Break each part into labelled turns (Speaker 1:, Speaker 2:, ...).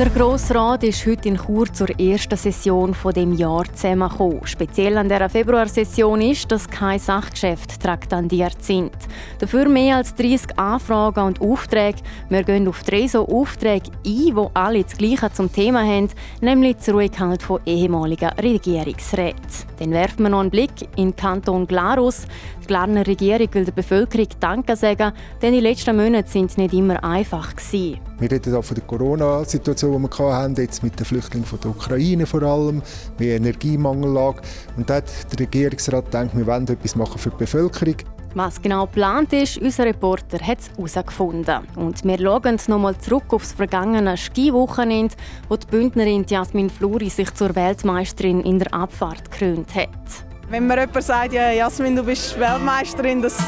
Speaker 1: Der Grosse Rat ist heute in Chur zur ersten Session von dem Jahr zusammengekommen. Speziell an dieser Februarsession ist, dass keine Sachgeschäfte traktandiert sind. Dafür mehr als 30 Anfragen und Aufträge. Wir gehen auf drei so Aufträge ein, die alle das Gleiche zum Thema haben, nämlich die Zurückhalt von ehemaligen Regierungsräten. Dann werfen wir noch einen Blick in den Kanton Glarus. Die Glarner Regierung will der Bevölkerung Danke sagen, denn die letzten Monate sind nicht immer einfach gewesen.
Speaker 2: Wir reden auch von der Corona-Situation, die wir hatten, jetzt mit den Flüchtlingen von der Ukraine vor allem, mit Energiemangellage. Und da hat der Regierungsrat gedacht, wir wollen etwas machen für die Bevölkerung.
Speaker 1: Was genau geplant ist, unser Reporter hat es herausgefunden. Und wir schauen nochmal zurück auf das vergangene Skiwochenende, wo die Bündnerin Jasmin Fluri sich zur Weltmeisterin in der Abfahrt gekrönt hat.
Speaker 3: Wenn mir jemand sagt, ja, Jasmin, du bist Weltmeisterin, das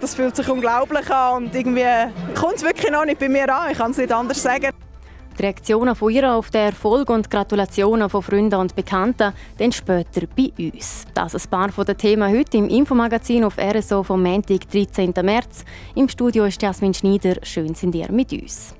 Speaker 3: das fühlt sich unglaublich an und irgendwie kommt es wirklich noch nicht bei mir an. Ich kann es nicht anders sagen.
Speaker 1: Die Reaktionen von ihr auf den Erfolg und Gratulationen von Freunden und Bekannten dann später bei uns. Das ist ein paar von den Themen heute im Infomagazin auf RSO vom Montag, 13. März. Im Studio ist Jasmin Schneider. Schön sind ihr mit uns.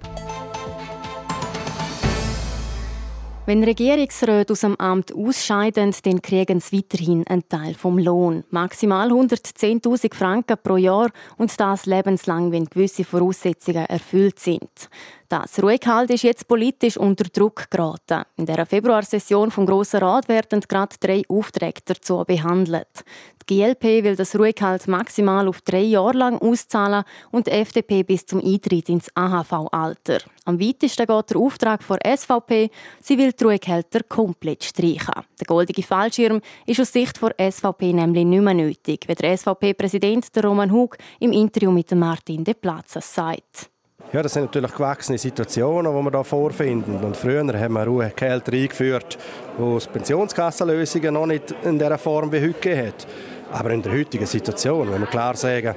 Speaker 1: Wenn Regierungsräte aus dem Amt ausscheiden, dann kriegen sie weiterhin einen Teil vom Lohn. Maximal 110.000 Franken pro Jahr und das lebenslang, wenn gewisse Voraussetzungen erfüllt sind. Das Ruhigehalt ist jetzt politisch unter Druck geraten. In der Februarsession vom Grossen Rat werden gerade drei Aufträge dazu behandelt. Die GLP will das Ruhigehalt maximal auf drei Jahre lang auszahlen und die FDP bis zum Eintritt ins AHV-Alter. Am weitesten geht der Auftrag vor SVP. Sie will die Ruhigehälter komplett streichen. Der goldige Fallschirm ist aus Sicht der SVP nämlich nicht mehr nötig, wie der SVP-Präsident Roman Hug im Interview mit Martin De Plaza sagt.
Speaker 4: Ja, das sind natürlich gewachsene Situationen, die wir hier vorfinden. Und früher haben wir Ruhegehälter eingeführt, wo es Pensionskassenlösungen noch nicht in der Form wie heute gegeben hat. Aber in der heutigen Situation, wenn wir klar sagen,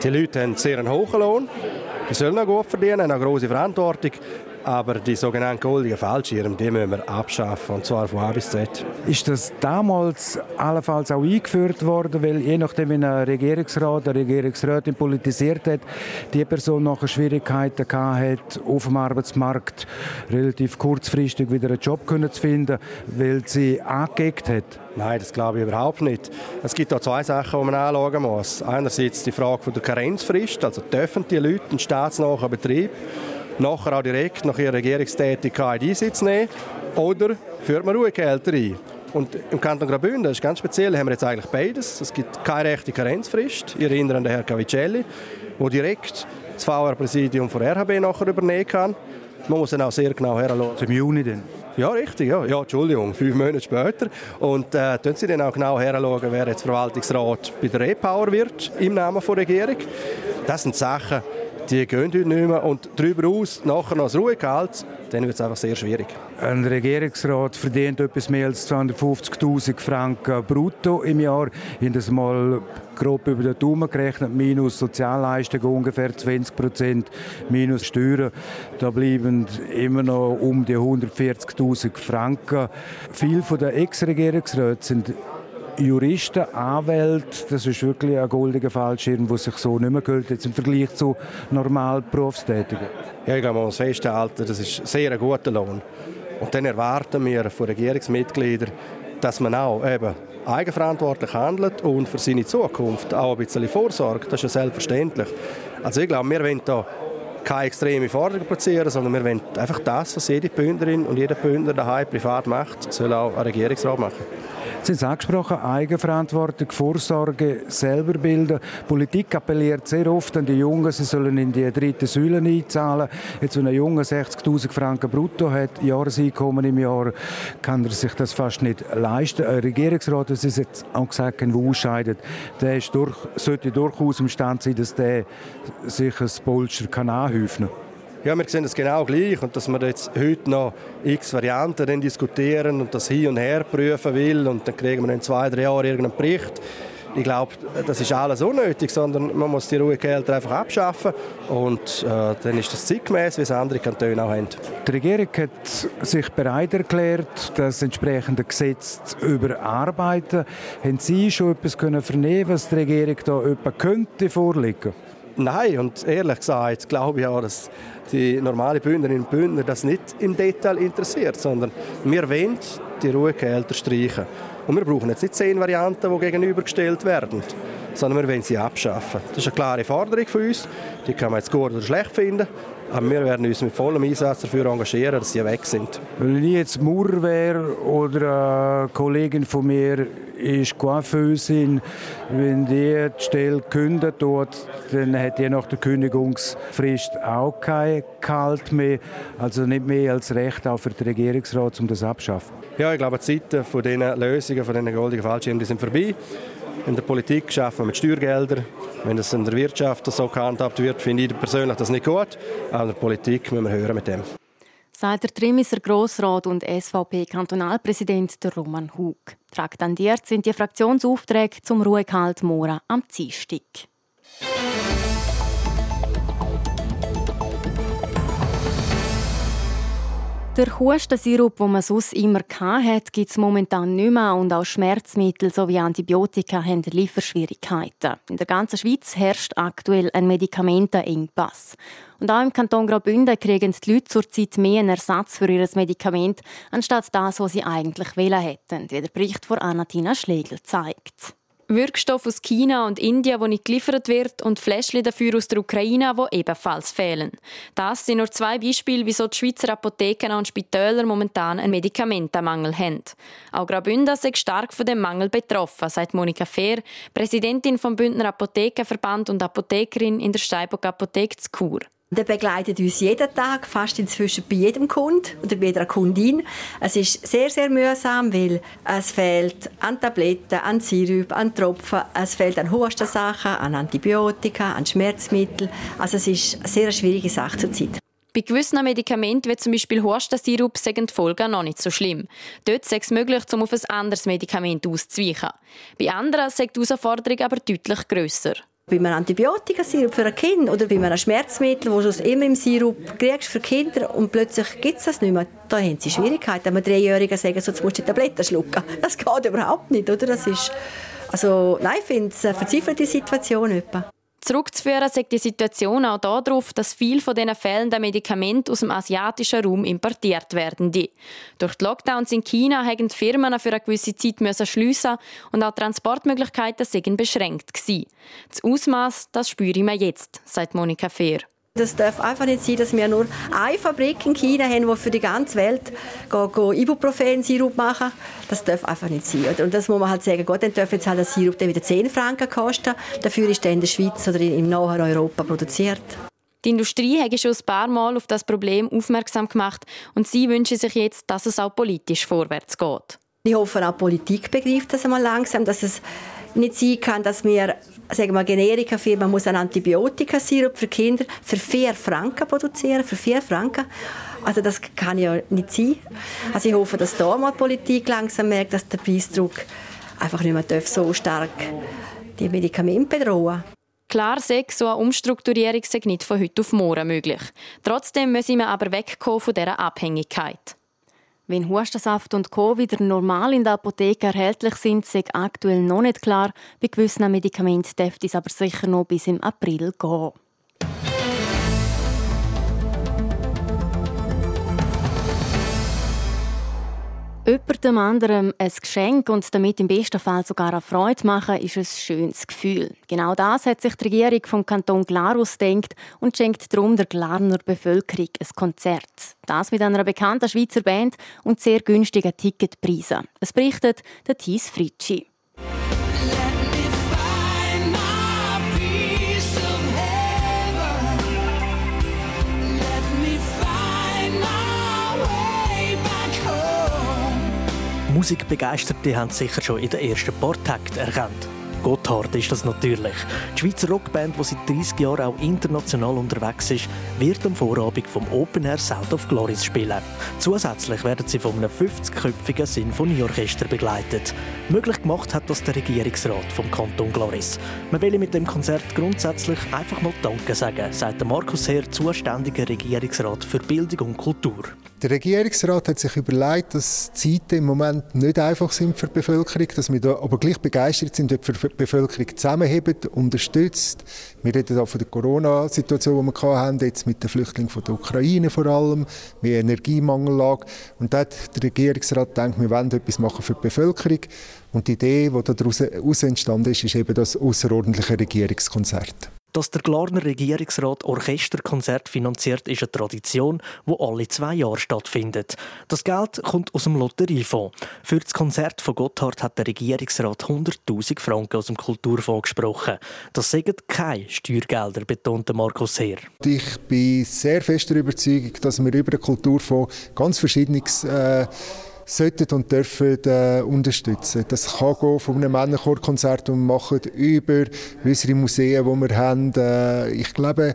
Speaker 4: die Leute haben sehr einen hohen Lohn, die sollen auch gut verdienen, haben eine große Verantwortung. Aber die sogenannten goldigen Fallschirme, die müssen wir abschaffen, und zwar von A bis Z.
Speaker 5: Ist das damals allenfalls auch eingeführt worden, weil je nachdem, wie ein Regierungsrat, eine Regierungsrätin politisiert hat, die Person nachher Schwierigkeiten hat, auf dem Arbeitsmarkt relativ kurzfristig wieder einen Job zu finden, weil sie angeeckt hat?
Speaker 4: Nein, das glaube ich überhaupt nicht. Es gibt da zwei Sachen, die man anschauen muss. Einerseits die Frage der Karenzfrist, also dürfen die Leute einen staatsnahen Betrieb nachher auch direkt nach ihrer Regierungstätigkeit Einsitz nehmen oder führt man Ruhegehälter ein. Und im Kanton Graubünden, das ist ganz speziell, haben wir jetzt eigentlich beides. Es gibt keine rechte Karenzfrist. Ich erinnere an den Herrn Cavicelli, der direkt das VR-Präsidium von RHB nachher übernehmen kann. Man muss dann auch sehr genau heranschauen.
Speaker 5: Zum Juni dann?
Speaker 4: Ja, richtig. Ja. ja, Entschuldigung, fünf Monate später. Und äh, tun Sie dann auch genau heranschauen, wer jetzt Verwaltungsrat bei der E-Power wird, im Namen der Regierung. Das sind Sachen, die gehen heute nicht mehr. Und darüber aus nachher noch das Ruhegehalt, dann wird es einfach sehr schwierig.
Speaker 5: Ein Regierungsrat verdient etwas mehr als 250'000 Franken brutto im Jahr. Ich habe das mal grob über den Daumen gerechnet, minus Sozialleistungen ungefähr 20 Prozent, minus Steuern. Da bleiben immer noch um die 140'000 Franken. Viele der Ex-Regierungsräte sind Juristen, Anwälte, das ist wirklich ein goldiger Fallschirm, der sich so nicht mehr gehört jetzt im Vergleich zu normal Berufstätigen.
Speaker 4: Ja, ich muss festhalten, das ist sehr ein guter Lohn. Und dann erwarten wir von Regierungsmitgliedern, dass man auch eben eigenverantwortlich handelt und für seine Zukunft auch ein bisschen vorsorgt. Das ist ja selbstverständlich. Also ich glaube, wir wollen da keine extreme Forderungen platzieren, sondern wir wollen einfach das, was jede Bündnerin und jeder Bündner daheim privat macht, soll auch ein Regierungsrat machen.
Speaker 5: Sie haben es angesprochen, Eigenverantwortung, Vorsorge, selber bilden. Politik appelliert sehr oft an die Jungen, sie sollen in die dritte Säule einzahlen. Jetzt, wenn ein Junge 60'000 Franken brutto hat, Jahreseinkommen im Jahr, kann er sich das fast nicht leisten. Ein Regierungsrat, das ist jetzt auch gesagt, der ausscheidet, der durch, sollte durchaus imstande sein, dass der sich ein Polster kann anhäufen kann.
Speaker 4: Ja, wir sehen es genau gleich und dass wir jetzt heute noch x Varianten diskutieren und das hin und her prüfen will und dann kriegen wir in zwei, drei Jahren irgendeinen Bericht. Ich glaube, das ist alles unnötig, sondern man muss die Ruhegehälter einfach abschaffen und äh, dann ist das zeitgemäß, wie es andere Kantone auch haben.
Speaker 5: Die Regierung hat sich bereit erklärt, das entsprechende Gesetz zu überarbeiten. Haben Sie schon etwas können vernehmen, was die Regierung da etwa könnte vorlegen?
Speaker 4: Nein, und ehrlich gesagt glaube ich auch, dass die normale Bündnerinnen und Bündner das nicht im Detail interessiert, sondern wir wollen die Ruhegehälter streichen. Und wir brauchen jetzt nicht zehn Varianten, die gegenübergestellt werden, sondern wir wollen sie abschaffen. Das ist eine klare Forderung für uns. Die kann man jetzt gut oder schlecht finden. Aber wir werden uns mit vollem Einsatz dafür engagieren, dass sie weg sind.
Speaker 5: Wenn ich jetzt Maurer wäre oder eine Kollegin von mir ist Coiffeusin, wenn die die Stelle kündet dort, dann hat die nach der Kündigungsfrist auch kein Gehalt mehr. Also nicht mehr als Recht auch für den Regierungsrat, um das abzuschaffen.
Speaker 4: Ja, ich glaube, die Zeiten von diesen Lösungen, von diesen goldenen Fallschirmen, sind vorbei. In der Politik arbeiten wir mit Steuergeldern. Wenn das in der Wirtschaft so gehandhabt wird, finde ich persönlich das nicht gut. Aber in der Politik müssen wir hören mit dem.
Speaker 1: Sagt der Trimiser Grossrat und SVP-Kantonalpräsident Roman Hug. Traktandiert sind die Fraktionsaufträge zum Ruhegehalt Mora am Dienstag. Der Hustensirup, den man sonst immer hatte, gibt es momentan nicht mehr und auch Schmerzmittel sowie Antibiotika haben Lieferschwierigkeiten. In der ganzen Schweiz herrscht aktuell ein Medikamentenengpass. Und auch im Kanton Graubünden kriegen die Leute zurzeit mehr einen Ersatz für ihr Medikament, anstatt das, was sie eigentlich wählen hätten, wie der Bericht von Anatina Schlegel zeigt.
Speaker 6: Wirkstoff aus China und Indien, wo nicht geliefert wird, und Fläschchen dafür aus der Ukraine, wo ebenfalls fehlen. Das sind nur zwei Beispiele, wieso die Schweizer Apotheken und Spitäler momentan einen Medikamentenmangel haben. Auch Graubünden ist stark von dem Mangel betroffen, sagt Monika Fehr, Präsidentin vom Bündner Apothekenverband und Apothekerin in der Steinbock Apotheke zu Chur.
Speaker 7: Der begleitet uns jeden Tag, fast inzwischen bei jedem Kunden oder bei jeder Kundin. Es ist sehr, sehr mühsam, weil es fehlt an Tabletten, an Sirup, an Tropfen, es fehlt an Hustensachen, an Antibiotika, an Schmerzmittel. Also es ist eine sehr schwierige Sache zurzeit.
Speaker 6: Bei gewissen Medikamenten, wie zum Beispiel Hustensirup, sind die Folgen noch nicht so schlimm. Dort ist es möglich, um auf ein anderes Medikament auszuweichen. Bei anderen ist die Herausforderung aber deutlich grösser.
Speaker 7: Bei einem Antibiotikasirup für ein Kind oder bei einem Schmerzmittel, das du immer im Sirup kriegst für Kinder und plötzlich gibt es das nicht mehr, da haben sie Schwierigkeiten. Wenn Dreijährigen sagen, so, jetzt musst du die Tabletten schlucken. Das geht überhaupt nicht, oder? Das ist, also, nein, ich finde es eine verzweifelte Situation. Etwa.
Speaker 6: Zurückzuführen sagt die Situation auch darauf, dass viele von diesen fehlenden Medikamenten aus dem asiatischen Raum importiert werden. Durch die Lockdowns in China haben die Firmen für eine gewisse Zeit schliessen und auch Transportmöglichkeiten sind beschränkt. Das Ausmaß, das spüre wir jetzt, sagt Monika Fehr.
Speaker 7: Das darf einfach nicht sein, dass wir nur eine Fabrik in China haben, die für die ganze Welt Ibuprofen-Sirup machen. Das darf einfach nicht sein. Und das muss man halt sagen, gut, dann darf jetzt halt der Sirup wieder 10 Franken kosten. Dafür ist der in der Schweiz oder im nahen Europa produziert.
Speaker 6: Die Industrie hat schon ein paar Mal auf das Problem aufmerksam gemacht und sie wünschen sich jetzt, dass es auch politisch vorwärts geht.
Speaker 7: Ich hoffe, auch die Politik begreift das einmal langsam, dass es nicht sein kann, dass wir sagen wir, Generika-Firma muss ein Antibiotikasirup für Kinder für 4 Franken produzieren, für 4 Franken. Also das kann ja nicht sein. Also ich hoffe, dass da mal die Politik langsam merkt, dass der Preisdruck einfach nicht mehr so stark die Medikamente bedrohen
Speaker 6: Klar sei, so eine Umstrukturierung sei nicht von heute auf morgen möglich. Trotzdem müssen wir aber wegkommen von dieser Abhängigkeit.
Speaker 1: Wenn Hustensaft und Co. wieder normal in der Apotheke erhältlich sind, ist aktuell noch nicht klar. Bei gewissen Medikamenten dürfte es aber sicher noch bis im April gehen. Jemandem anderem ein Geschenk und damit im besten Fall sogar eine Freude machen, ist ein schönes Gefühl. Genau das hat sich die Regierung vom Kanton Glarus denkt und schenkt darum der Glarner Bevölkerung ein Konzert. Das mit einer bekannten Schweizer Band und sehr günstigen Ticketpreisen. Es berichtet der Thies Fritschi.
Speaker 8: Musikbegeisterte haben sicher schon in den ersten paar Takten erkannt. Gotthard ist das natürlich. Die Schweizer Rockband, die seit 30 Jahren auch international unterwegs ist, wird am Vorabend vom Open Air South of Glories spielen. Zusätzlich werden sie von einem 50-köpfigen Sinfonieorchester begleitet. Möglich gemacht hat das der Regierungsrat vom Kanton Gloris. Man will mit dem Konzert grundsätzlich einfach mal Danke sagen, sagt Markus Heer, zuständiger Regierungsrat für Bildung und Kultur.
Speaker 2: Der Regierungsrat hat sich überlegt, dass die Zeiten im Moment nicht einfach sind für die Bevölkerung, dass wir da aber gleich begeistert sind, dort für die Bevölkerung zusammenheben, unterstützt. Wir reden hier von der Corona-Situation, die wir hatten, jetzt mit den Flüchtlingen von der Ukraine vor allem, mit Energiemangellage. Und da hat der Regierungsrat gedacht, wir wollen etwas machen für die Bevölkerung. Und die Idee, die daraus entstanden ist, ist eben das außerordentliche Regierungskonzert.
Speaker 8: Dass der Glarner Regierungsrat Orchesterkonzert finanziert, ist eine Tradition, die alle zwei Jahre stattfindet. Das Geld kommt aus dem Lotteriefonds. Für das Konzert von Gotthard hat der Regierungsrat 100.000 Franken aus dem Kulturfonds gesprochen. Das sind keine Steuergelder, betonte Markus Heer.
Speaker 2: Ich bin sehr fest der Überzeugung, dass wir über den Kulturfonds ganz verschiedenes äh, sollten und dürfen äh, unterstützen. Das kann gehen von einem Männerchorkonzert, das wir machen, über unsere Museen, die wir haben. Äh, ich glaube,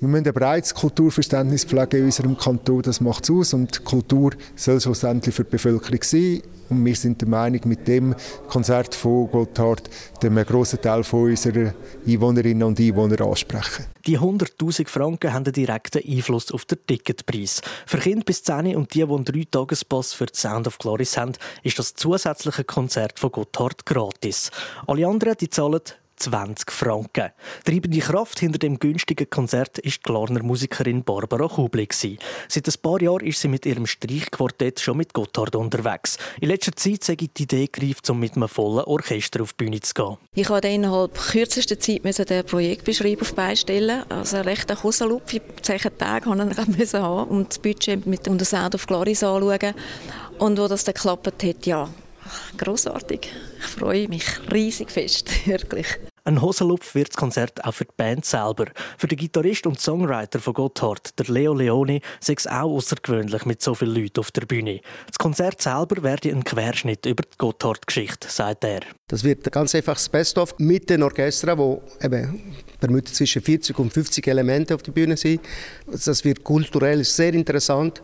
Speaker 2: wir müssen ein breites Kulturverständnis pflegen in unserem Kanton, das macht es aus und Kultur soll schlussendlich für die Bevölkerung sein. Und wir sind der Meinung, mit dem Konzert von Gotthard den einen grossen Teil unserer Einwohnerinnen und Einwohner ansprechen.
Speaker 8: Die 100'000 Franken haben einen direkten Einfluss auf den Ticketpreis. Für Kinder bis 10 und die, die einen 3-Tages-Pass für die Sound of Glories haben, ist das zusätzliche Konzert von Gotthard gratis. Alle anderen die zahlen 20 Franken. Treibende Kraft hinter dem günstigen Konzert ist die Glarner Musikerin Barbara Kubli. Seit ein paar Jahren ist sie mit ihrem Streichquartett schon mit Gotthard unterwegs. In letzter Zeit sei die Idee gereift, um mit einem vollen Orchester auf die Bühne zu gehen.
Speaker 9: Ich musste innerhalb kürzester Zeit den Projektbeschreibung auf beistellen. Also einen rechten Kosenlupf, zehn Tage musste ich haben und das Budget mit unter Sound of Glories anschauen. Und wo das dann geklappt hat, ja, großartig. Ich freue mich riesig fest, wirklich.
Speaker 8: Ein Hosenlupf wird das Konzert auch für die Band selber. Für den Gitarrist und Songwriter von Gotthard, der Leo Leone, sei es auch außergewöhnlich mit so vielen Leuten auf der Bühne. Das Konzert selber werde ein Querschnitt über die Gotthard-Geschichte, sagt er.
Speaker 10: Das wird ganz einfach das Best-of mit den Orchestern, wo eben vermutlich zwischen 40 und 50 Elemente auf der Bühne sind. Das wird kulturell sehr interessant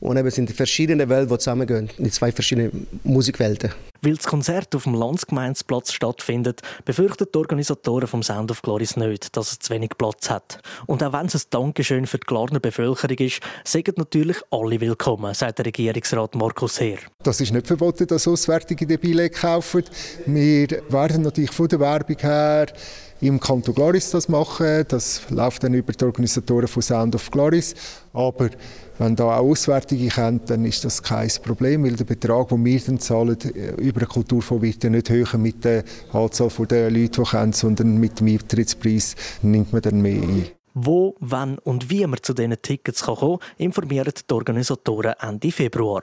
Speaker 10: und eben sind die verschiedenen Welten, die zusammengehen, die zwei verschiedenen Musikwelten.
Speaker 8: Weil das Konzert auf dem Landsgemeinsplatz stattfindet, befürchten die Organisatoren vom Sound of Glories nicht, dass es zu wenig Platz hat. Und auch wenn es ein Dankeschön für die Glarner Bevölkerung ist, sind natürlich alle willkommen, sagt der Regierungsrat Markus Heer.
Speaker 2: Das ist nicht verboten, dass Auswärtige die Billett kaufen. Wir werden natürlich von der Werbung her im Kanton Gloris das machen. Das läuft dann über die Organisatoren von Sound of Gloris. Aber wenn da auch Auswärtige kommen, dann ist das kein Problem, weil der Betrag, den wir dann zahlen, äh, über den Kulturfonds wird ja nicht höher mit der Anzahl der Leute, die kommen, sondern mit dem Eintrittspreis nimmt man dann mehr ein.
Speaker 8: Wo, wann und wie man zu diesen Tickets kommen kann, informieren die Organisatoren Ende Februar.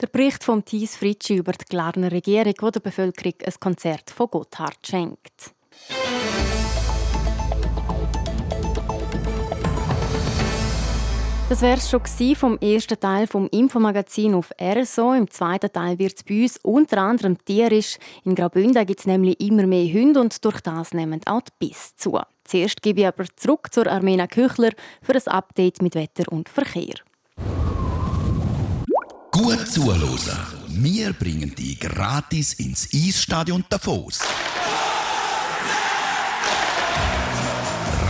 Speaker 1: Der Bericht von Thies Fritschi über die Glarner Regierung, die der Bevölkerung ein Konzert von Gotthard schenkt. Das wäre es schon vom ersten Teil vom Infomagazin auf RSO. Im zweiten Teil wird es bei uns unter anderem tierisch. In Graubünden gibt es nämlich immer mehr Hunde und durch das nehmen auch die Biss zu. Zuerst gebe ich aber zurück zur Armena Küchler für ein Update mit Wetter und Verkehr.
Speaker 11: Gut zuhören. Wir bringen dich gratis ins Eisstadion Davos.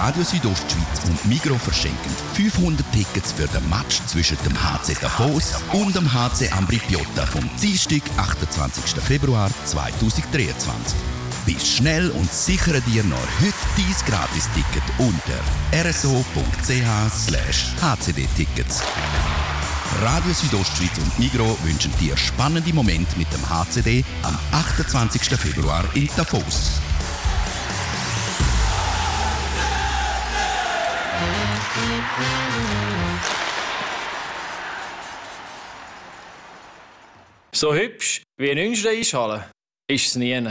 Speaker 11: Radio Südostschweiz und Migro verschenken 500 Tickets für den Match zwischen dem HC Davos und dem HC Ambri Piotta vom Dienstag, 28. Februar 2023. Bist schnell und sichere dir noch heute dein Gratis-Ticket unter rso.ch/hcd-Tickets. Radio Südostschweiz und Migro wünschen dir spannende Momente mit dem HCD am 28. Februar in Davos.
Speaker 12: So hübsch wie eine Inschrei ist es nie.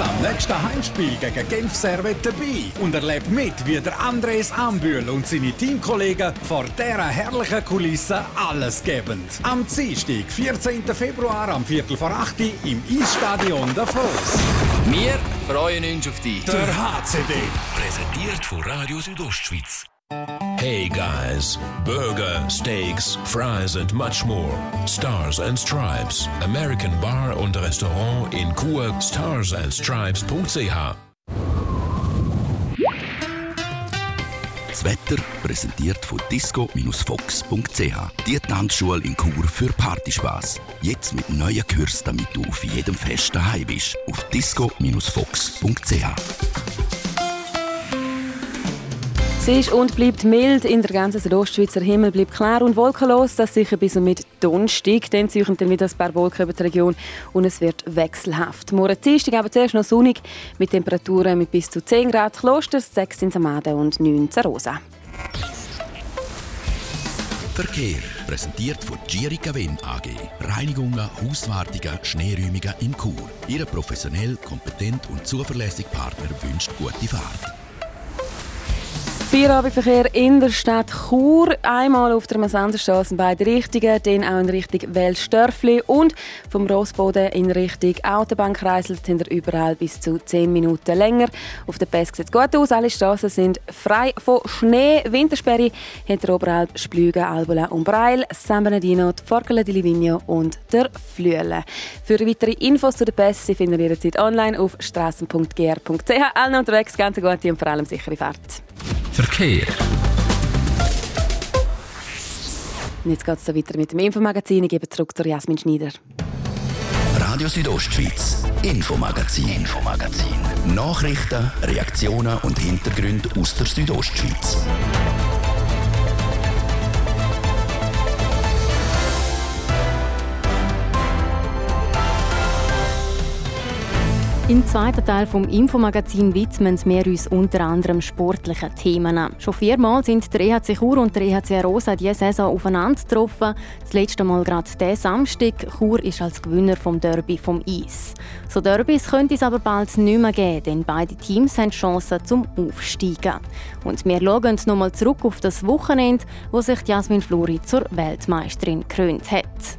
Speaker 12: Am nächsten Heimspiel gegen Genf Servet dabei und erlebe mit, wie der Andres Ambühl und seine Teamkollegen vor dieser herrlichen Kulisse alles geben. Am Dienstag, 14. Februar, am Viertel vor 8 Uhr im Eisstadion Davos.
Speaker 13: Wir freuen uns auf dich.
Speaker 12: Der HCD.
Speaker 14: Präsentiert von Radio Südostschweiz. Hey guys, burger, steaks, fries and much more. Stars and Stripes, American Bar und Restaurant in Chur, starsandstripes.ch.
Speaker 11: Das Wetter präsentiert von disco-fox.ch. Die Tanzschule in Chur für Partyspaß. Jetzt mit neuen Kürzen, damit du auf jedem Fest daheim bist. Auf disco-fox.ch.
Speaker 1: Es ist und bleibt mild. In der ganzen Südostschweizer Himmel bleibt klar und wolkenlos. Das sicher bis und mit Donnerstag. Dann ziehen dann wieder ein paar Wolken über die Region und es wird wechselhaft. Morgen Dienstag aber zuerst noch sonnig mit Temperaturen mit bis zu 10 Grad Klosters, 6 in Samaden und 9 in Rosa.
Speaker 11: Verkehr präsentiert von Girica Wind AG. Reinigungen, Hauswartungen, Schneeräumungen in Chur. Ihre professionell, kompetent und zuverlässige Partner wünscht gute Fahrt.
Speaker 1: Feierabendverkehr in der Stadt Chur. Einmal auf der Massenderstraße in beide Richtungen, dann auch in Richtung Welsdörfli und vom Rossboden in Richtung Autobahnkreisel er überall bis zu 10 Minuten länger. Auf der Pässe sieht es gut aus. Alle Straßen sind frei von Schnee. Wintersperre hinter Oberalp, Splügen, Albula und Breil, San Bernardino, Forcala di Livigno und der Flüele. Für weitere Infos zu den Pässe finden ihr jederzeit online auf strassen.gr.ch. Allen unterwegs ganz gute und vor allem sichere Fahrt.
Speaker 14: Verkehr.
Speaker 1: Und jetzt geht es weiter mit dem Infomagazin. Ich gebe zurück zu Jasmin Schneider.
Speaker 11: Radio Südostschweiz, Infomagazin, Infomagazin. Nachrichten, Reaktionen und Hintergründe aus der Südostschweiz.
Speaker 1: Im zweiten Teil vom Infomagazin widmen wir uns unter anderem sportlichen Themen. Schon viermal sind der EHC Chur und der EHC Rosa diese Saison aufeinander getroffen. Das letzte Mal gerade diesen Samstag. Chur ist als Gewinner vom Derby vom Eis. So Derbys könnte es aber bald nicht mehr geben, denn beide Teams haben Chancen zum Aufsteigen. Und wir schauen nochmal zurück auf das Wochenende, wo sich Jasmin Flori zur Weltmeisterin gekrönt hat.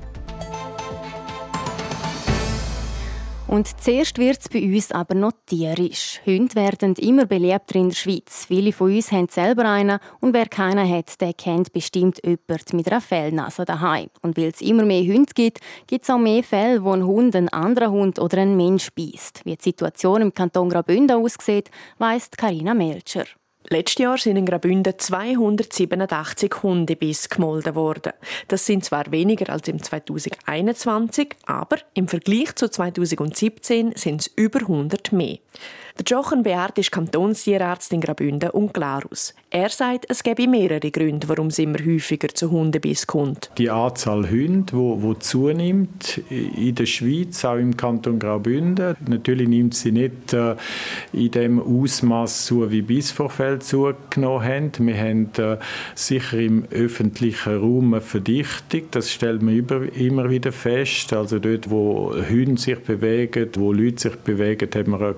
Speaker 1: Und zuerst wird es bei uns aber noch tierisch. Hunde werden immer beliebter in der Schweiz. Viele von uns haben selber einen und wer keinen hat, der kennt bestimmt jemanden mit einer Fellnase daheim. Und weil es immer mehr Hunde gibt, gibt es auch mehr Fälle, wo ein Hund einen anderen Hund oder einen Mensch beißt. Wie die Situation im Kanton Graubünden aussieht, weiss Karina Melcher.
Speaker 15: Letztes Jahr sind in Graubünden 287 Hundebisse gemolden worden. Das sind zwar weniger als im 2021, aber im Vergleich zu 2017 sind es über 100 mehr. Der Jochen Beard ist Kantonstierarzt in Graubünden und Glarus. Er sagt, es gebe mehrere Gründe, warum es immer häufiger zu Hundebiss kommt.
Speaker 16: Die Anzahl Hunde, wo, wo zunimmt in der Schweiz, auch im Kanton Graubünden. Natürlich nimmt sie nicht äh, in dem Ausmaß zu, wie Bissvorfälle zugenommen haben. Wir haben äh, sicher im öffentlichen Raum eine Verdichtung. Das stellt man über, immer wieder fest. Also dort, wo Hunde sich bewegen, wo Leute sich bewegen, haben wir eine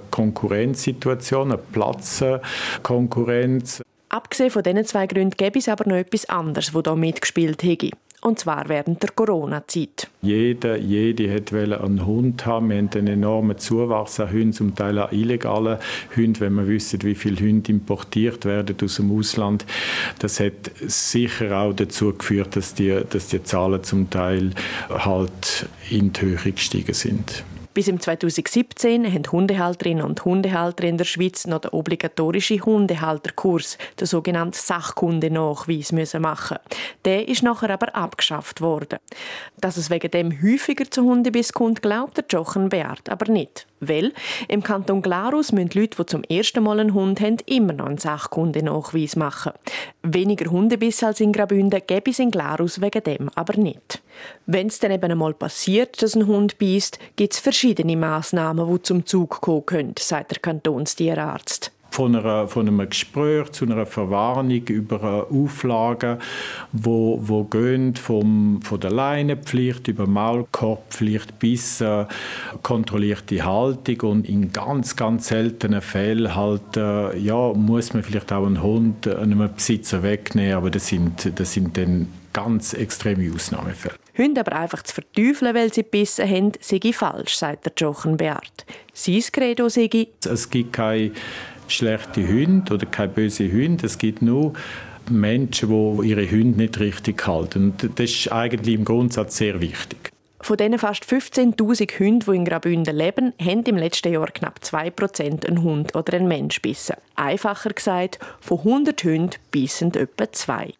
Speaker 16: Konkurrenzsituation, eine Platzkonkurrenz.
Speaker 15: Abgesehen von diesen zwei Gründen gäbe es aber noch etwas anderes, das hier mitgespielt hätte. Und zwar während der Corona-Zeit.
Speaker 16: Jeder, jede hat einen Hund haben. Wir haben einen enormen Zuwachs an Hunden, zum Teil an illegalen Hunden, wenn wir wissen, wie viele Hunde importiert werden aus dem Ausland. Das hat sicher auch dazu geführt, dass die, dass die Zahlen zum Teil halt in die Höhe gestiegen sind.
Speaker 15: Bis im 2017 haben Hundehalterinnen und Hundehalter in der Schweiz noch den obligatorischen Hundehalterkurs, den sogenannten Sachkundenachweis, müssen machen. Der ist nachher aber abgeschafft worden. Dass es wegen dem häufiger zu Hundebiss kommt, glaubt der Jochen Beard aber nicht. Weil im Kanton Glarus müssen Leute, die zum ersten Mal einen Hund haben, immer noch einen Sachkundenachweis machen. Weniger Hundebiss als in Graubünden gäbe es in Glarus wegen dem aber nicht. Wenn es dann eben einmal passiert, dass ein Hund beißt, gibt es verschiedene Massnahmen, die zum Zug kommen können, sagt der Kantonstierarzt.
Speaker 16: Von, einer, von einem Gespräch zu einer Verwarnung über Auflagen, wo, wo gehen vom, von der Leinenpflicht über Maulkorbpflicht bis äh, kontrollierte Haltung und in ganz, ganz seltenen Fällen halt, äh, ja, muss man vielleicht auch einen Hund einem Besitzer wegnehmen, aber das sind, das sind dann ganz extreme Ausnahmefälle.
Speaker 15: Hunde aber einfach zu verteufeln, weil sie gebissen haben, sei falsch, sagt der Jochen Beart. Sein Credo sei...
Speaker 16: Es gibt keine schlechte Hunde oder keine böse Hunde. Es gibt nur Menschen, die ihre Hunde nicht richtig halten. Und das ist eigentlich im Grundsatz sehr wichtig.
Speaker 15: Von diesen fast 15.000 Hunden, die in Graubünden leben, haben im letzten Jahr knapp 2% einen Hund oder einen Mensch bissen. Einfacher gesagt, von 100 Hunden bissen etwa zwei.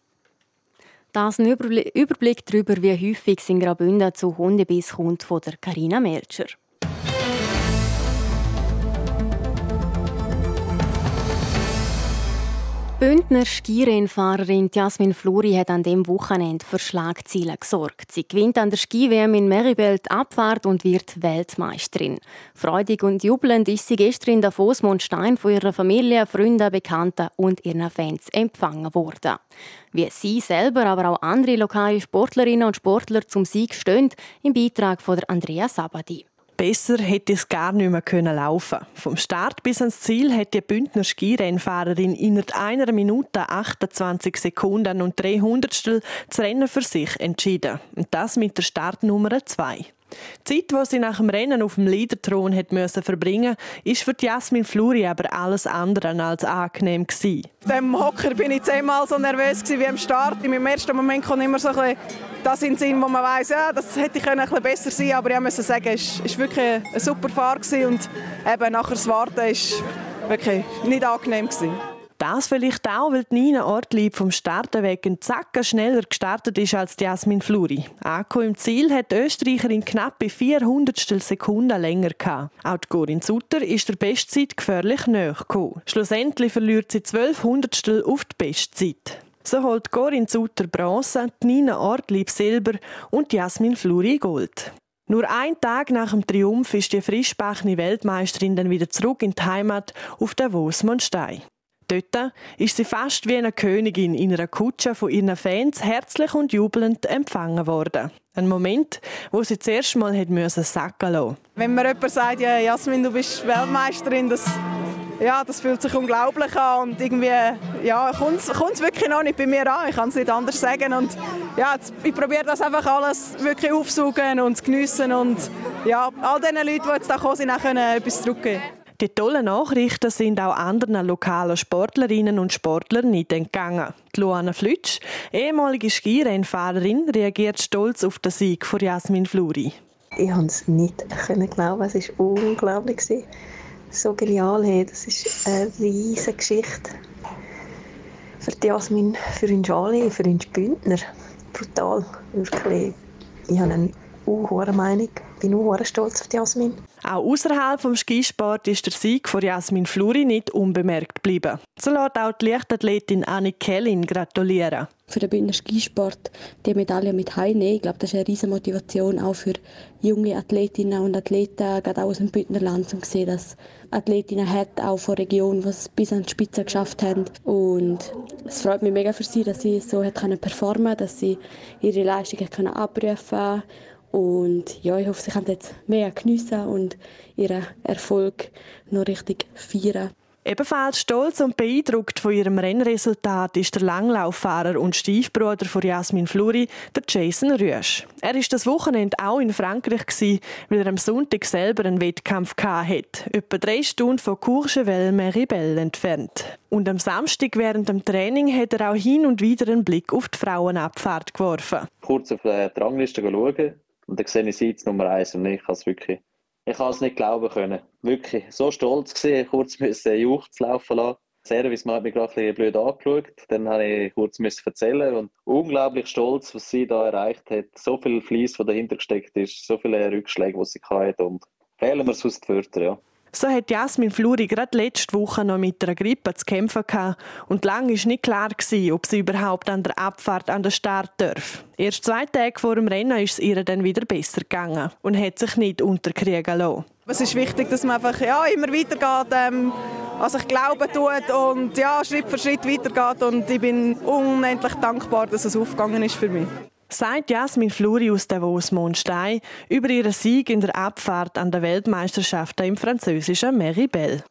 Speaker 1: Das ein Überblick darüber, wie häufig es in Graubünden zu Hundebiss kommt, von der Carina Melcher. Bündner Skirennfahrerin Jasmin Fluri hat an dem Wochenende für Schlagzeilen gesorgt. Sie gewinnt an der Ski-WM in Meribel Abfahrt und wird Weltmeisterin. Freudig und jubelnd ist sie gestern in Davos Mondstein von ihrer Familie, Freunden, Bekannten und ihren Fans empfangen worden. Wie sie selber, aber auch andere lokale Sportlerinnen und Sportler zum Sieg stehen, im Beitrag von Andrea Sabadi.
Speaker 17: Besser hätte es gar nicht mehr können laufen. Vom Start bis ans Ziel hat die Bündner Skirennfahrerin innerhalb einer Minute 28 Sekunden und 300 das Rennen für sich entschieden. Und das mit der Startnummer 2. Die Zeit, die sie nach dem Rennen auf dem Leaderthron hat verbringen ist für Jasmin Fluri aber alles andere als angenehm gewesen.
Speaker 3: Dem Hocker bin ich zehnmal so nervös wie am Start. Meinem ersten Moment kommt immer so ein bisschen das in den Sinn, wo man weiß, ja, das hätte ich ein bisschen besser sein aber ich muss sagen, es war wirklich eine super Fahrt und eben nachher das Warten war wirklich nicht angenehm. Gewesen.
Speaker 17: Das vielleicht auch, weil Nina Ortlieb vom Starten weg Zacken schneller gestartet ist als Jasmin Fluri. Anko im Ziel hat die Österreicherin knapp bei 400 Sekunden länger gehabt. Auch die Corinne Sutter ist der Bestzeit gefährlich näher gekommen. Schlussendlich verliert sie 1200 auf die Bestzeit. So holt Corinne Sutter Bronze, Nina Ortlieb Silber und Jasmin Fluri Gold. Nur ein Tag nach dem Triumph ist die frischbachne Weltmeisterin dann wieder zurück in die Heimat auf Davos Monstein. Dort ist sie fast wie eine Königin in einer Kutsche von ihren Fans herzlich und jubelnd empfangen worden. Ein Moment, wo sie zuerst mal hat müssen.
Speaker 3: Wenn mir jemand sagt, ja, Jasmin, du bist Weltmeisterin, das, ja, das fühlt sich unglaublich an und irgendwie ja, kommt es wirklich noch nicht bei mir an. Ich kann es nicht anders sagen und ja, ich probiere das einfach alles wirklich aufsaugen und zu geniessen und ja, all den Leuten, die jetzt da kommen sind, auch etwas zurückgeben.
Speaker 17: Die tollen Nachrichten sind auch anderen lokalen Sportlerinnen und Sportlern nicht entgangen. Die Luana Flütsch, ehemalige Skirennfahrerin, reagiert stolz auf den Sieg von Jasmin Fluri.
Speaker 18: Ich konnte es nicht glauben, es war unglaublich. So genial, das ist eine riesige Geschichte. Für Jasmin, für den Jali, für den Bündner. Brutal, wirklich. Ich habe eine hohe Meinung. Ich bin auch stolz auf Jasmin.
Speaker 17: Auch außerhalb vom Skisport ist der Sieg von Jasmin Fluri nicht unbemerkt geblieben. So lässt auch die Leichtathletin Annik Kellin gratulieren.
Speaker 19: Für den Bündner Skisport die Medaille mit heimnehmen, ich glaube, das ist eine riesige Motivation auch für junge Athletinnen und Athleten, gerade auch aus dem Bündnerland, um zu sehen, dass Athletinnen hat, auch von Regionen, die es bis an die Spitze geschafft haben. Und es freut mich mega für sie, dass sie so hat performen können, dass sie ihre Leistungen abrufen können und ja, ich hoffe, sie können jetzt mehr geniessen und ihren Erfolg noch richtig feiern.
Speaker 17: Ebenfalls stolz und beeindruckt von ihrem Rennresultat ist der Langlauffahrer und Stiefbruder von Jasmin Fluri, der Jason Rüsch. Er ist das Wochenende auch in Frankreich gewesen, weil er am Sonntag selber einen Wettkampf hatte, etwa drei Stunden von Courchevel-Meribel entfernt. Und am Samstag während dem Training hat er auch hin und wieder einen Blick auf die Frauenabfahrt geworfen.
Speaker 20: Kurz auf die Rangliste schauen und dann sehe ich sie jetzt Nummer eins und ich kann es wirklich, ich kann es nicht glauben können. Wirklich so stolz gewesen, kurz müssen Juchz laufen lassen. Service hat mich gerade ein blöd angeschaut. Dann habe ich kurz erzählen und unglaublich stolz, was sie da erreicht hat. So viel Fleiss, der dahinter gesteckt ist, so viele Rückschläge, die sie hatte und fehlen mir sonst die Wörter, ja.
Speaker 17: So hat Jasmin Fluri gerade letzte Woche noch mit einer Grippe zu kämpfen gehabt und lange war nicht klar, gewesen, ob sie überhaupt an der Abfahrt an den Start darf. Erst zwei Tage vor dem Rennen ist es ihr dann wieder besser gegangen und hat sich nicht unterkriegen lassen.
Speaker 3: Es ist wichtig, dass man einfach ja, immer weitergeht, ähm, an sich glauben tut und ja, Schritt für Schritt weitergeht. Und ich bin unendlich dankbar, dass es aufgegangen ist für mich
Speaker 17: sagt Jasmin Fluri aus Davos-Mondstein über ihren Sieg in der Abfahrt an der Weltmeisterschaft im französischen Meribel.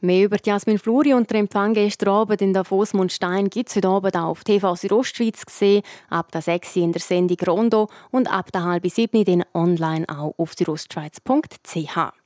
Speaker 1: Mehr über Jasmin Fluri und den Empfang gestern Abend in Davos Mondstein gibt es heute Abend auch auf TV Südostschweiz gesehen, ab der 6 in der Sendung Rondo und ab der halb 7 dann online auch auf südostschweiz.ch.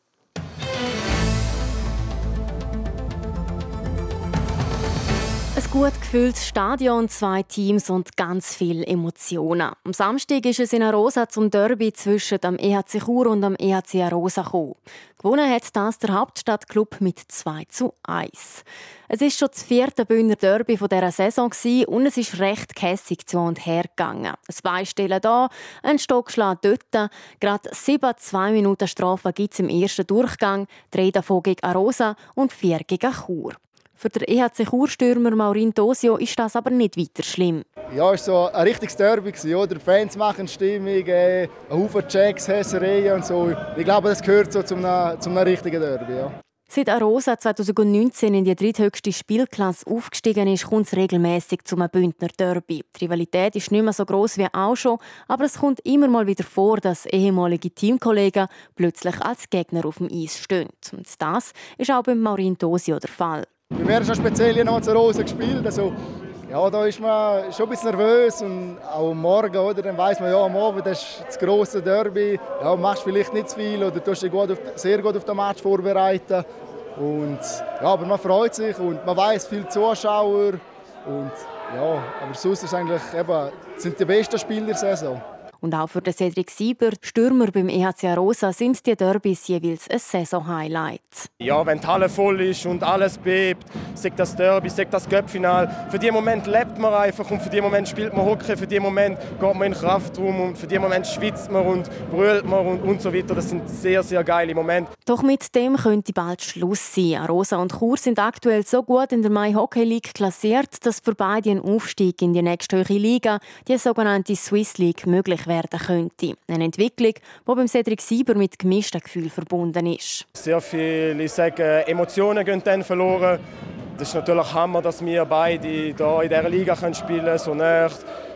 Speaker 1: gut gefülltes Stadion, zwei Teams und ganz viele Emotionen. Am Samstag ist es in Arosa zum Derby zwischen dem EHC Chur und dem EHC Arosa gekommen. Gewonnen hat das der Hauptstadtclub mit 2 zu 1. Es ist schon das vierte Bühner Derby dieser Saison und es ist recht kässig zu und her gegangen. Ein Beistellen hier, ein Stockschlag dort. Gerade sieben zwei Minuten Strafe gibt es im ersten Durchgang, drei davon gegen Arosa und vier gegen Chur. Für den EHC Churstürmer Maurin Tosio ist das aber nicht weiter schlimm.
Speaker 21: Ja, es war so ein richtiges Derby. Oder? Fans machen Stimmung, äh, ein Haufen Checks, Hässereien und so. Ich glaube, das gehört so zum, zum richtigen Derby. Ja.
Speaker 1: Seit Arosa 2019 in die dritthöchste Spielklasse aufgestiegen ist, kommt es regelmäßig zum Bündner Derby. Die Rivalität ist nicht mehr so groß wie auch schon, aber es kommt immer mal wieder vor, dass ehemalige Teamkollegen plötzlich als Gegner auf dem Eis stehen. Und das ist auch beim Maurin Tosio der Fall.
Speaker 21: Wir werden schon speziell hier noch zu Rosen gespielt. Also, ja, da ist man schon ein bisschen nervös und auch morgen, oder, dann weiß man, ja, am Abend das ist das grosse Derby. Ja, machst vielleicht nicht zu viel oder tust dich gut auf, sehr gut auf den Match vorbereiten. Und, ja, aber man freut sich und man weiß viele Zuschauer und ja, aber sonst ist eigentlich eben, sind die besten Spieler der Saison.
Speaker 1: Und auch für den Cedric Sieber, Stürmer beim EHC Rosa, sind die Derbys jeweils ein Saison-Highlight.
Speaker 22: Ja, wenn die Halle voll ist und alles bebt, sagt das Derby, sagt das Göppfinal. Für diesen Moment lebt man einfach und für diesen Moment spielt man Hockey, für diesen Moment geht man in Kraftraum und für diesen Moment schwitzt man und brüllt man und, und so weiter. Das sind sehr, sehr geile Momente.
Speaker 1: Doch mit dem könnte bald Schluss sein. Rosa und Chur sind aktuell so gut in der Mai Hockey League klassiert, dass für beide ein Aufstieg in die nächste höhere Liga, die sogenannte Swiss League, möglich werden könnte. Eine Entwicklung, die beim Cedric Sieber mit gemischten Gefühlen verbunden ist.
Speaker 22: Sehr viele sagen, Emotionen gehen dann verloren. Das ist natürlich Hammer, dass wir beide hier in dieser Liga spielen können, so nah.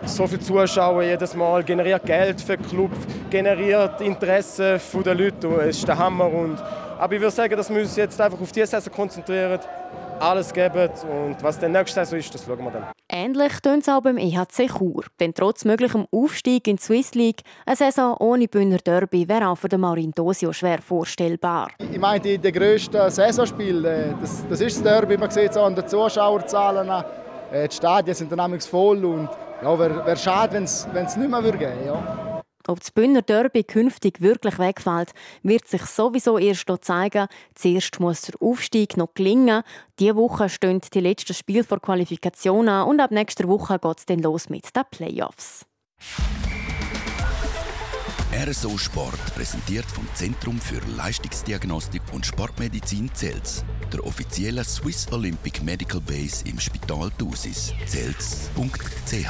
Speaker 22: So viele Zuschauer jedes Mal, generiert Geld für den Club, generiert Interesse der Leute. Es ist der Hammer. Und, aber ich würde sagen, dass wir uns jetzt einfach auf diese Saison konzentrieren alles geben. Und was dann nächste Saison ist, das schauen wir dann.
Speaker 1: Ähnlich tun es auch beim EHC Chur. Denn trotz möglichem Aufstieg in die Swiss League, eine Saison ohne Bühner Derby wäre auch für den Marin Dosio schwer vorstellbar.
Speaker 21: Ich meine, die, die grössten Saisonspiele, das, das ist das Derby. Man sieht es an den Zuschauerzahlen. Äh, die Stadien sind dann voll. Und ja, wäre wär schade, wenn es nicht mehr geben würde. Ja.
Speaker 1: Ob das Bündner Derby künftig wirklich wegfällt, wird sich sowieso erst noch zeigen. Zuerst muss der Aufstieg noch gelingen. Diese Woche stehen die letzten Spiele vor Qualifikation an und ab nächster Woche geht es dann los mit den Playoffs.
Speaker 11: RSO Sport präsentiert vom Zentrum für Leistungsdiagnostik und Sportmedizin Zels, der offiziellen Swiss Olympic Medical Base im Spital Thusis. Zels.ch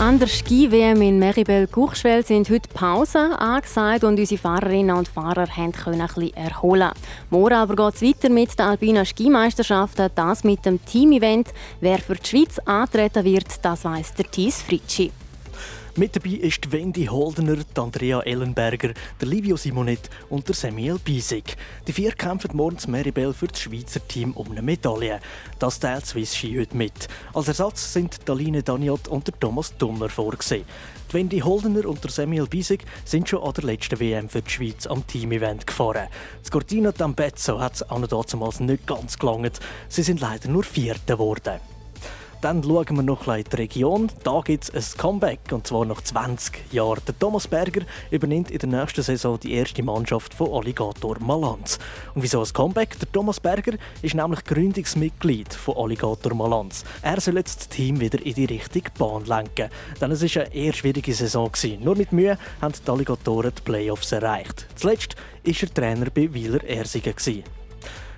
Speaker 1: an der Ski-WM in Meribel-Courchevel sind heute Pausen angesagt und unsere Fahrerinnen und Fahrer können ein erholen. Morgen aber geht es weiter mit der Alpina Skimeisterschaften, das mit dem Team-Event. Wer für die Schweiz antreten wird, das weiss der Thies Fritschi.
Speaker 8: Mit dabei ist Wendy Holdener, Andrea Ellenberger, der Livio Simonet und der Samuel Biesig. Die vier kämpfen morgen zu Meribel für das Schweizer Team um eine Medaille. Das teilt Swiss Ski heute mit. Als Ersatz sind Daline Daniot und der Thomas Dummer vorgesehen. Die Wendy Holdener und der Samuel Biesig sind schon an der letzten WM für die Schweiz am Team-Event gefahren. Das Cortina d'Ampezzo hat es an damals nicht ganz gelangt. Sie sind leider nur Vierte geworden. Dann schauen wir noch in die Region. Da gibt es ein Comeback, und zwar nach 20 Jahren. Der Thomas Berger übernimmt in der nächsten Saison die erste Mannschaft von Alligator Malanz. Und wieso ein Comeback? Der Thomas Berger ist nämlich Gründungsmitglied von Alligator Malanz. Er soll jetzt das Team wieder in die richtige Bahn lenken. Denn es war eine eher schwierige Saison. Nur mit Mühe haben die Alligatoren die Playoffs erreicht. Zuletzt war er Trainer bei Wieler Ersingen.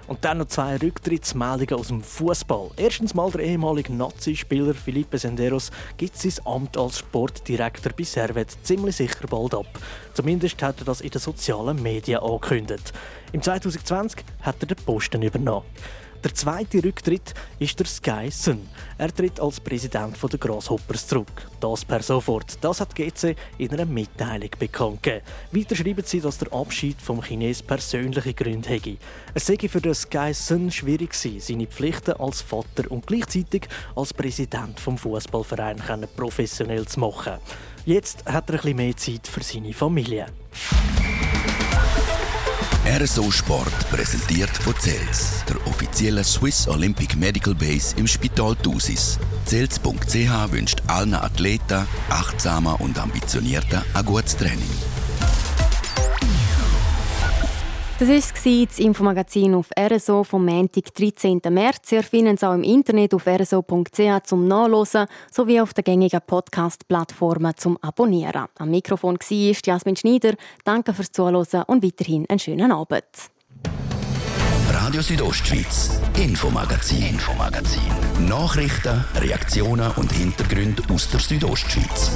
Speaker 8: Und dann noch zwei Rücktrittsmeldungen aus dem Fußball. Erstens mal der ehemalige Nazi-Spieler Felipe Senderos gibt sein Amt als Sportdirektor bei Servet ziemlich sicher bald ab. Zumindest hat er das in den sozialen Medien angekündigt. Im 2020 hat er den Posten übernommen. Der zweite Rücktritt ist der Sky Sun. Er tritt als Präsident der Grasshoppers zurück. Das per sofort. Das hat GC in einer Mitteilung bekannt gegeben. Weiter schreiben sie, dass der Abschied vom Chines persönliche Gründe hätte. Es sei für den Sky Sun schwierig gewesen, seine Pflichten als Vater und gleichzeitig als Präsident vom Fußballverein professionell zu machen. Jetzt hat er bisschen mehr Zeit für seine Familie.
Speaker 11: RSO Sport präsentiert von CELS, der offiziellen Swiss Olympic Medical Base im Spital Thusis. CELS.ch wünscht allen Athleten, achtsamer und ambitionierter ein gutes Training.
Speaker 1: Das war das Infomagazin auf RSO vom Montag, 13. März. Ihr findet es auch im Internet auf rso.ch zum Nachlesen sowie auf den gängigen Podcast-Plattformen zum Abonnieren. Am Mikrofon war Jasmin Schneider. Danke fürs Zuhören und weiterhin einen schönen Abend.
Speaker 11: Radio Südostschweiz, Infomagazin, Infomagazin. Nachrichten, Reaktionen und Hintergründe aus der Südostschweiz.